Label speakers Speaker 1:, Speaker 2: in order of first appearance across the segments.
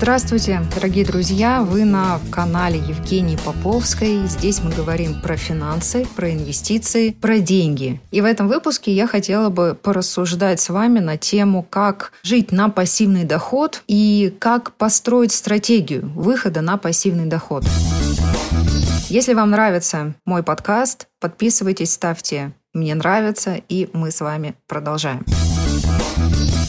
Speaker 1: Здравствуйте, дорогие друзья! Вы на канале Евгении Поповской. Здесь мы говорим про финансы, про инвестиции, про деньги. И в этом выпуске я хотела бы порассуждать с вами на тему, как жить на пассивный доход и как построить стратегию выхода на пассивный доход. Если вам нравится мой подкаст, подписывайтесь, ставьте «Мне нравится», и мы с вами продолжаем.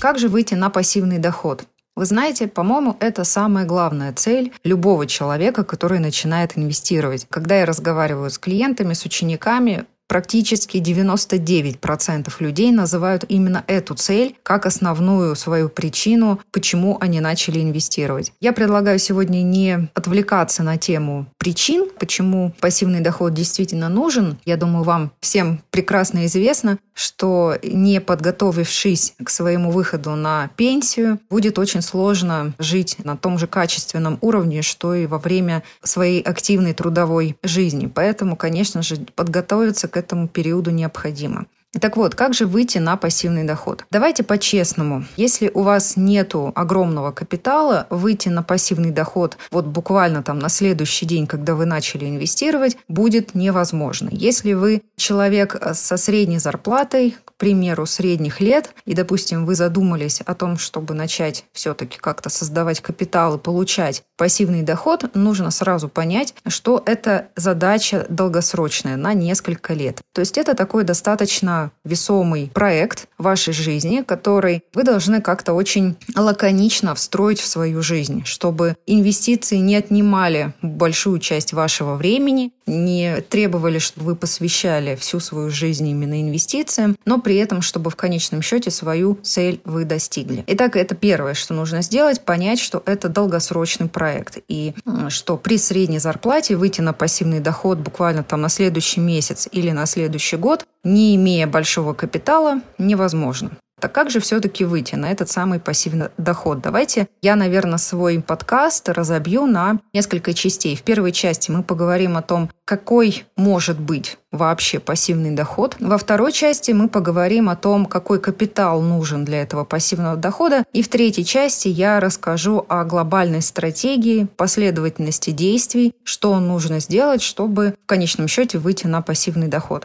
Speaker 1: Как же выйти на пассивный доход? Вы знаете, по-моему, это самая главная цель любого человека, который начинает инвестировать. Когда я разговариваю с клиентами, с учениками, практически 99% людей называют именно эту цель как основную свою причину, почему они начали инвестировать. Я предлагаю сегодня не отвлекаться на тему причин, почему пассивный доход действительно нужен. Я думаю, вам всем прекрасно известно, что не подготовившись к своему выходу на пенсию, будет очень сложно жить на том же качественном уровне, что и во время своей активной трудовой жизни. Поэтому, конечно же, подготовиться к этому периоду необходимо. Так вот, как же выйти на пассивный доход? Давайте по-честному. Если у вас нету огромного капитала, выйти на пассивный доход вот буквально там на следующий день, когда вы начали инвестировать, будет невозможно. Если вы человек со средней зарплатой, примеру, средних лет, и, допустим, вы задумались о том, чтобы начать все-таки как-то создавать капитал и получать пассивный доход, нужно сразу понять, что это задача долгосрочная на несколько лет. То есть это такой достаточно весомый проект в вашей жизни, который вы должны как-то очень лаконично встроить в свою жизнь, чтобы инвестиции не отнимали большую часть вашего времени, не требовали, чтобы вы посвящали всю свою жизнь именно инвестициям, но при этом, чтобы в конечном счете свою цель вы достигли. Итак, это первое, что нужно сделать, понять, что это долгосрочный проект, и что при средней зарплате выйти на пассивный доход буквально там на следующий месяц или на следующий год, не имея большого капитала, невозможно. Так как же все-таки выйти на этот самый пассивный доход? Давайте я, наверное, свой подкаст разобью на несколько частей. В первой части мы поговорим о том, какой может быть вообще пассивный доход. Во второй части мы поговорим о том, какой капитал нужен для этого пассивного дохода. И в третьей части я расскажу о глобальной стратегии, последовательности действий, что нужно сделать, чтобы в конечном счете выйти на пассивный доход.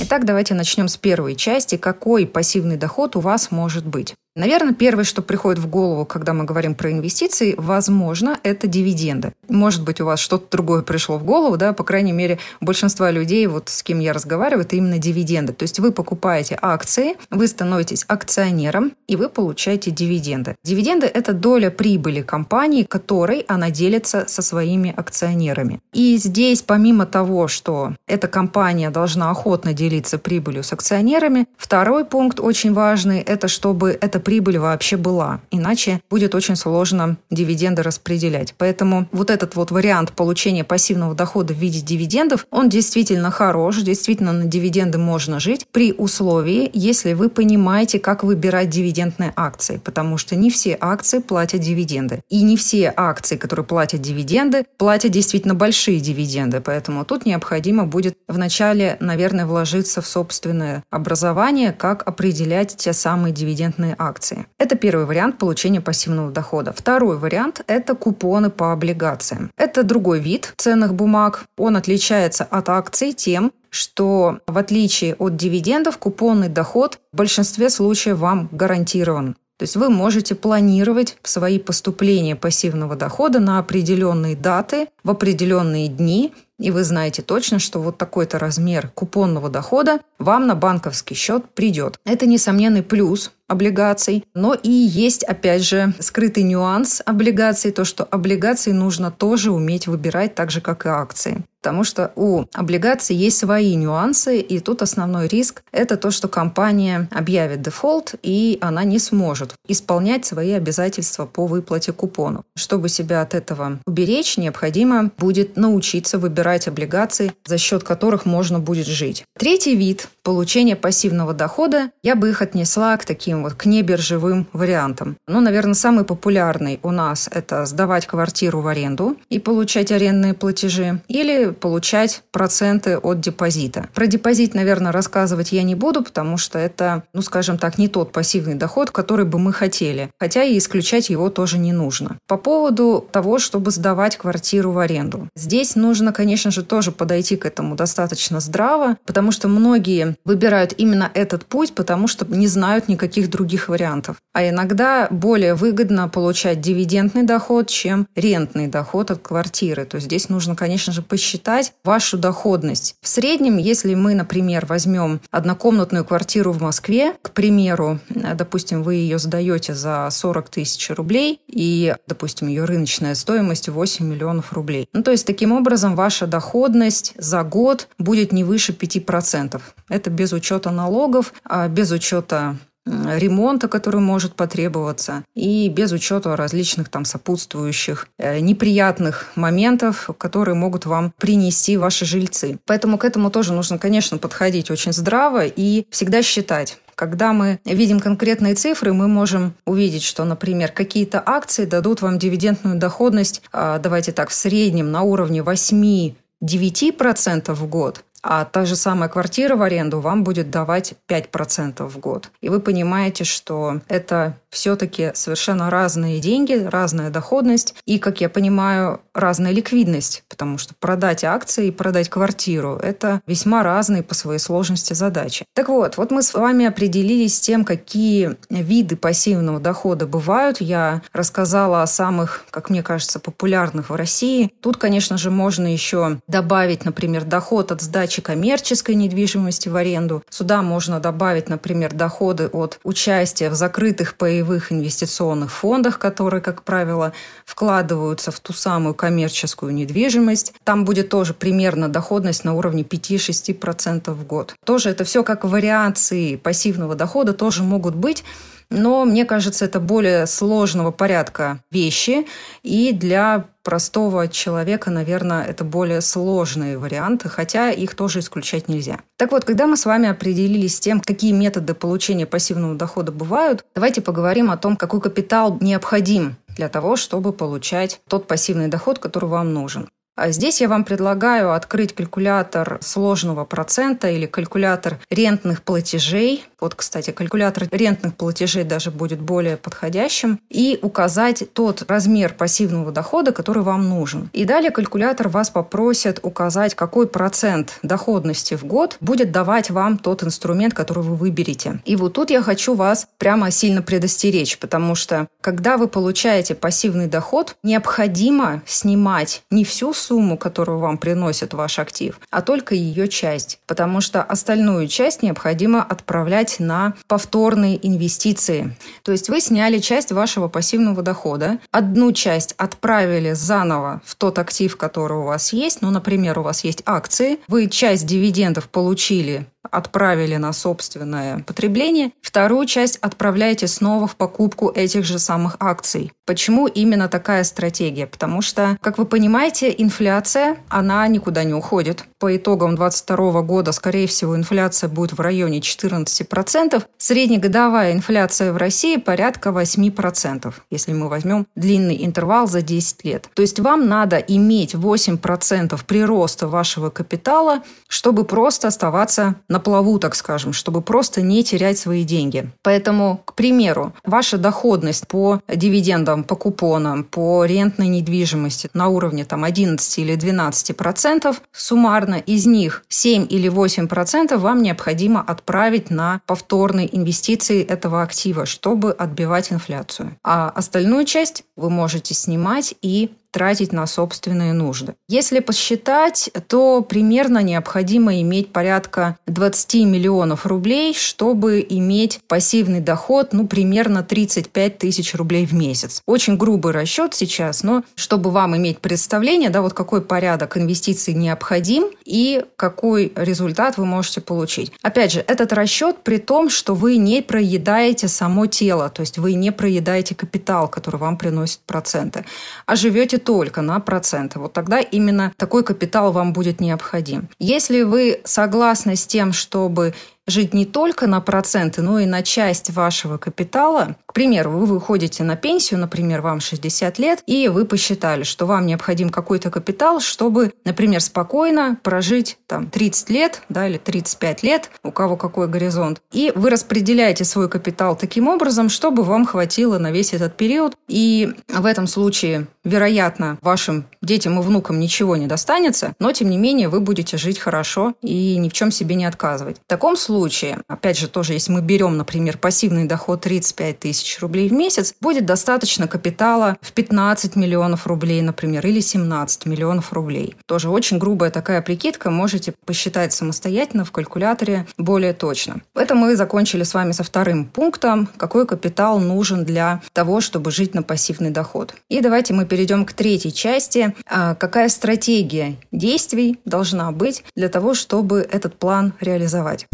Speaker 1: Итак, давайте начнем с первой части. Какой пассивный доход у вас может быть? Наверное, первое, что приходит в голову, когда мы говорим про инвестиции, возможно, это дивиденды. Может быть, у вас что-то другое пришло в голову, да, по крайней мере, у большинства людей, вот с кем я разговариваю, это именно дивиденды. То есть вы покупаете акции, вы становитесь акционером, и вы получаете дивиденды. Дивиденды – это доля прибыли компании, которой она делится со своими акционерами. И здесь, помимо того, что эта компания должна охотно делиться прибылью с акционерами, второй пункт очень важный – это чтобы эта прибыль вообще была. Иначе будет очень сложно дивиденды распределять. Поэтому вот этот вот вариант получения пассивного дохода в виде дивидендов, он действительно хорош, действительно на дивиденды можно жить при условии, если вы понимаете, как выбирать дивидендные акции, потому что не все акции платят дивиденды. И не все акции, которые платят дивиденды, платят действительно большие дивиденды. Поэтому тут необходимо будет вначале, наверное, вложиться в собственное образование, как определять те самые дивидендные акции акции. Это первый вариант получения пассивного дохода. Второй вариант – это купоны по облигациям. Это другой вид ценных бумаг. Он отличается от акций тем, что в отличие от дивидендов купонный доход в большинстве случаев вам гарантирован. То есть вы можете планировать свои поступления пассивного дохода на определенные даты, в определенные дни, и вы знаете точно, что вот такой-то размер купонного дохода вам на банковский счет придет. Это несомненный плюс облигаций, но и есть, опять же, скрытый нюанс облигаций, то, что облигации нужно тоже уметь выбирать так же, как и акции. Потому что у облигаций есть свои нюансы, и тут основной риск – это то, что компания объявит дефолт, и она не сможет исполнять свои обязательства по выплате купону. Чтобы себя от этого уберечь, необходимо будет научиться выбирать брать облигации, за счет которых можно будет жить. Третий вид получения пассивного дохода, я бы их отнесла к таким вот, к небиржевым вариантам. Ну, наверное, самый популярный у нас – это сдавать квартиру в аренду и получать арендные платежи, или получать проценты от депозита. Про депозит, наверное, рассказывать я не буду, потому что это, ну, скажем так, не тот пассивный доход, который бы мы хотели. Хотя и исключать его тоже не нужно. По поводу того, чтобы сдавать квартиру в аренду. Здесь нужно, конечно же, тоже подойти к этому достаточно здраво, потому что многие выбирают именно этот путь, потому что не знают никаких других вариантов. А иногда более выгодно получать дивидендный доход, чем рентный доход от квартиры. То есть здесь нужно, конечно же, посчитать вашу доходность. В среднем, если мы, например, возьмем однокомнатную квартиру в Москве, к примеру, допустим, вы ее сдаете за 40 тысяч рублей, и, допустим, ее рыночная стоимость 8 миллионов рублей. Ну, то есть, таким образом, ваша доходность за год будет не выше 5%. Это без учета налогов, а без учета ремонта, который может потребоваться, и без учета различных там сопутствующих э, неприятных моментов, которые могут вам принести ваши жильцы. Поэтому к этому тоже нужно, конечно, подходить очень здраво и всегда считать, когда мы видим конкретные цифры, мы можем увидеть, что, например, какие-то акции дадут вам дивидендную доходность, а, давайте так, в среднем на уровне 8-9% в год, а та же самая квартира в аренду вам будет давать 5% в год. И вы понимаете, что это все-таки совершенно разные деньги, разная доходность и, как я понимаю, разная ликвидность, потому что продать акции и продать квартиру – это весьма разные по своей сложности задачи. Так вот, вот мы с вами определились с тем, какие виды пассивного дохода бывают. Я рассказала о самых, как мне кажется, популярных в России. Тут, конечно же, можно еще добавить, например, доход от сдачи коммерческой недвижимости в аренду. Сюда можно добавить, например, доходы от участия в закрытых паевых инвестиционных фондах, которые, как правило, вкладываются в ту самую коммерческую недвижимость. Там будет тоже примерно доходность на уровне 5-6% в год. Тоже это все как вариации пассивного дохода тоже могут быть, но мне кажется, это более сложного порядка вещи, и для простого человека, наверное, это более сложные варианты, хотя их тоже исключать нельзя. Так вот, когда мы с вами определились с тем, какие методы получения пассивного дохода бывают, давайте поговорим о том, какой капитал необходим для того, чтобы получать тот пассивный доход, который вам нужен. А здесь я вам предлагаю открыть калькулятор сложного процента или калькулятор рентных платежей. Вот, кстати, калькулятор рентных платежей даже будет более подходящим. И указать тот размер пассивного дохода, который вам нужен. И далее калькулятор вас попросит указать, какой процент доходности в год будет давать вам тот инструмент, который вы выберете. И вот тут я хочу вас прямо сильно предостеречь, потому что когда вы получаете пассивный доход, необходимо снимать не всю сумму, которую вам приносит ваш актив, а только ее часть, потому что остальную часть необходимо отправлять на повторные инвестиции. То есть вы сняли часть вашего пассивного дохода, одну часть отправили заново в тот актив, который у вас есть, ну, например, у вас есть акции, вы часть дивидендов получили отправили на собственное потребление, вторую часть отправляете снова в покупку этих же самых акций. Почему именно такая стратегия? Потому что, как вы понимаете, инфляция, она никуда не уходит. По итогам 2022 года, скорее всего, инфляция будет в районе 14%. Среднегодовая инфляция в России порядка 8%, если мы возьмем длинный интервал за 10 лет. То есть вам надо иметь 8% прироста вашего капитала, чтобы просто оставаться на плаву, так скажем, чтобы просто не терять свои деньги. Поэтому, к примеру, ваша доходность по дивидендам, по купонам, по рентной недвижимости на уровне там, 11 или 12 процентов, суммарно из них 7 или 8 процентов вам необходимо отправить на повторные инвестиции этого актива, чтобы отбивать инфляцию. А остальную часть вы можете снимать и тратить на собственные нужды. Если посчитать, то примерно необходимо иметь порядка 20 миллионов рублей, чтобы иметь пассивный доход, ну, примерно 35 тысяч рублей в месяц. Очень грубый расчет сейчас, но чтобы вам иметь представление, да, вот какой порядок инвестиций необходим и какой результат вы можете получить. Опять же, этот расчет при том, что вы не проедаете само тело, то есть вы не проедаете капитал, который вам приносит проценты, а живете только на проценты. Вот тогда именно такой капитал вам будет необходим. Если вы согласны с тем, чтобы жить не только на проценты, но и на часть вашего капитала. К примеру, вы выходите на пенсию, например, вам 60 лет, и вы посчитали, что вам необходим какой-то капитал, чтобы, например, спокойно прожить там 30 лет да, или 35 лет, у кого какой горизонт. И вы распределяете свой капитал таким образом, чтобы вам хватило на весь этот период. И в этом случае, вероятно, вашим детям и внукам ничего не достанется, но, тем не менее, вы будете жить хорошо и ни в чем себе не отказывать. В таком случае опять же, тоже если мы берем, например, пассивный доход 35 тысяч рублей в месяц, будет достаточно капитала в 15 миллионов рублей, например, или 17 миллионов рублей. Тоже очень грубая такая прикидка, можете посчитать самостоятельно в калькуляторе более точно. Это мы закончили с вами со вторым пунктом, какой капитал нужен для того, чтобы жить на пассивный доход. И давайте мы перейдем к третьей части. А, какая стратегия действий должна быть для того, чтобы этот план реализовать?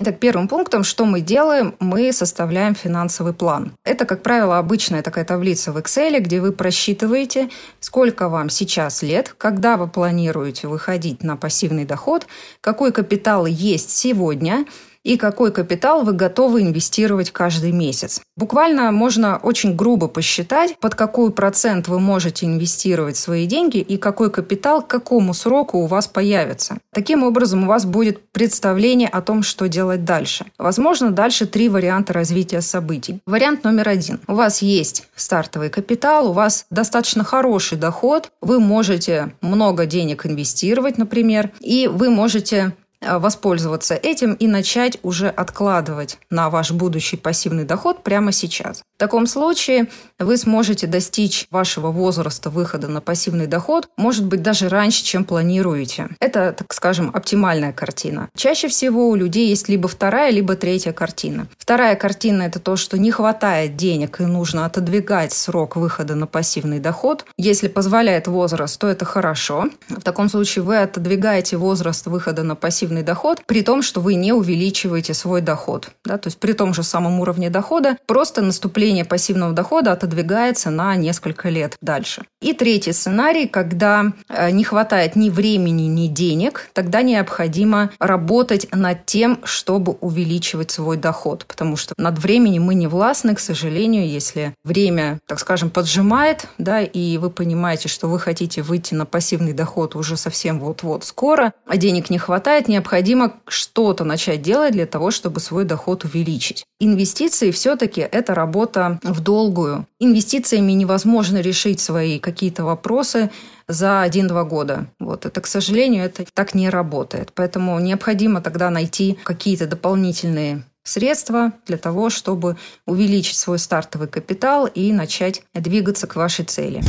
Speaker 1: Итак, первым пунктом, что мы делаем, мы составляем финансовый план. Это, как правило, обычная такая таблица в Excel, где вы просчитываете, сколько вам сейчас лет, когда вы планируете выходить на пассивный доход, какой капитал есть сегодня – и какой капитал вы готовы инвестировать каждый месяц. Буквально можно очень грубо посчитать, под какой процент вы можете инвестировать свои деньги и какой капитал к какому сроку у вас появится. Таким образом, у вас будет представление о том, что делать дальше. Возможно, дальше три варианта развития событий. Вариант номер один. У вас есть стартовый капитал, у вас достаточно хороший доход, вы можете много денег инвестировать, например, и вы можете воспользоваться этим и начать уже откладывать на ваш будущий пассивный доход прямо сейчас. В таком случае вы сможете достичь вашего возраста выхода на пассивный доход, может быть, даже раньше, чем планируете. Это, так скажем, оптимальная картина. Чаще всего у людей есть либо вторая, либо третья картина. Вторая картина – это то, что не хватает денег и нужно отодвигать срок выхода на пассивный доход. Если позволяет возраст, то это хорошо. В таком случае вы отодвигаете возраст выхода на пассивный пассивный доход, при том, что вы не увеличиваете свой доход. Да? То есть при том же самом уровне дохода просто наступление пассивного дохода отодвигается на несколько лет дальше. И третий сценарий, когда э, не хватает ни времени, ни денег, тогда необходимо работать над тем, чтобы увеличивать свой доход. Потому что над временем мы не властны, к сожалению, если время, так скажем, поджимает, да, и вы понимаете, что вы хотите выйти на пассивный доход уже совсем вот-вот скоро, а денег не хватает, не необходимо что-то начать делать для того, чтобы свой доход увеличить. Инвестиции все-таки это работа в долгую. Инвестициями невозможно решить свои какие-то вопросы за один-два года. Вот это, к сожалению, это так не работает. Поэтому необходимо тогда найти какие-то дополнительные средства для того, чтобы увеличить свой стартовый капитал и начать двигаться к вашей цели.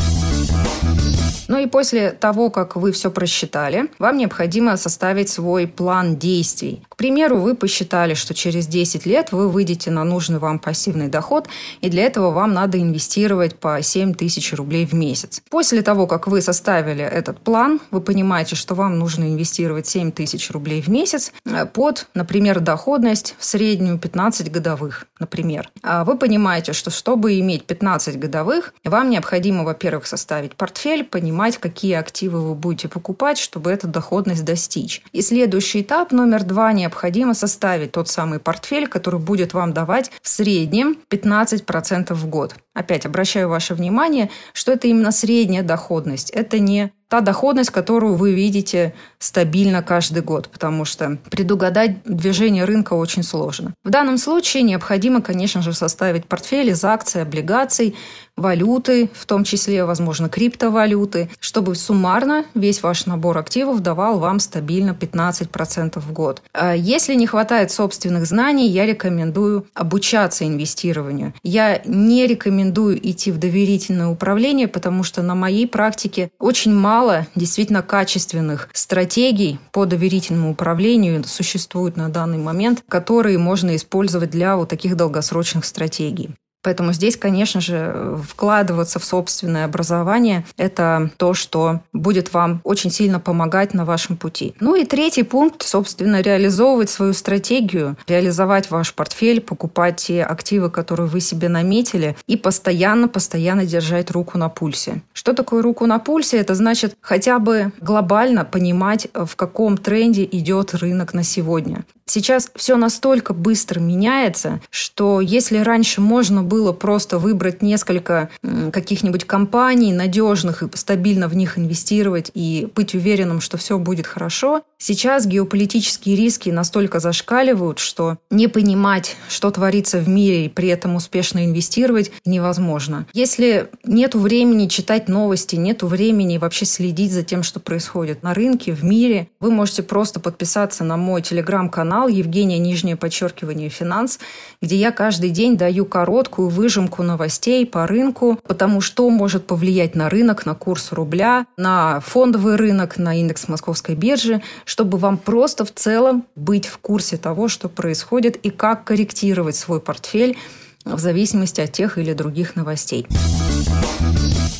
Speaker 1: Ну и после того, как вы все просчитали, вам необходимо составить свой план действий. К примеру, вы посчитали, что через 10 лет вы выйдете на нужный вам пассивный доход, и для этого вам надо инвестировать по 7 тысяч рублей в месяц. После того, как вы составили этот план, вы понимаете, что вам нужно инвестировать 7 тысяч рублей в месяц э, под, например, доходность в среднюю 15 годовых, например. А вы понимаете, что чтобы иметь 15 годовых, вам необходимо, во-первых, составить портфель, понимать, какие активы вы будете покупать, чтобы эту доходность достичь. И следующий этап номер два – необходимо составить тот самый портфель, который будет вам давать в среднем 15% в год. Опять обращаю ваше внимание, что это именно средняя доходность. Это не та доходность, которую вы видите стабильно каждый год, потому что предугадать движение рынка очень сложно. В данном случае необходимо, конечно же, составить портфель из акций, облигаций, валюты, в том числе, возможно, криптовалюты, чтобы суммарно весь ваш набор активов давал вам стабильно 15% в год. А если не хватает собственных знаний, я рекомендую обучаться инвестированию. Я не рекомендую идти в доверительное управление, потому что на моей практике очень мало действительно качественных стратегий по доверительному управлению существуют на данный момент, которые можно использовать для вот таких долгосрочных стратегий. Поэтому здесь, конечно же, вкладываться в собственное образование – это то, что будет вам очень сильно помогать на вашем пути. Ну и третий пункт, собственно, реализовывать свою стратегию, реализовать ваш портфель, покупать те активы, которые вы себе наметили, и постоянно-постоянно держать руку на пульсе. Что такое руку на пульсе? Это значит хотя бы глобально понимать, в каком тренде идет рынок на сегодня. Сейчас все настолько быстро меняется, что если раньше можно было просто выбрать несколько каких-нибудь компаний надежных и стабильно в них инвестировать и быть уверенным, что все будет хорошо, сейчас геополитические риски настолько зашкаливают, что не понимать, что творится в мире и при этом успешно инвестировать невозможно. Если нет времени читать новости, нет времени вообще следить за тем, что происходит на рынке, в мире, вы можете просто подписаться на мой телеграм-канал канал Евгения Нижнее подчеркивание финанс, где я каждый день даю короткую выжимку новостей по рынку, потому что может повлиять на рынок, на курс рубля, на фондовый рынок, на индекс московской биржи, чтобы вам просто в целом быть в курсе того, что происходит и как корректировать свой портфель в зависимости от тех или других новостей.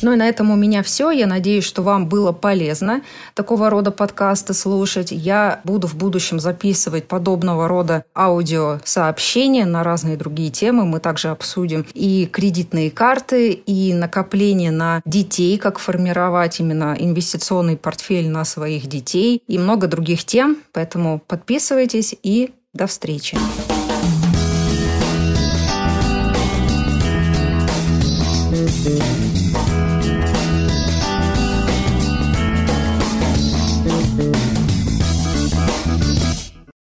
Speaker 1: Ну и на этом у меня все. Я надеюсь, что вам было полезно такого рода подкасты слушать. Я буду в будущем записывать подобного рода аудиосообщения на разные другие темы. Мы также обсудим и кредитные карты, и накопление на детей, как формировать именно инвестиционный портфель на своих детей, и много других тем. Поэтому подписывайтесь и до встречи.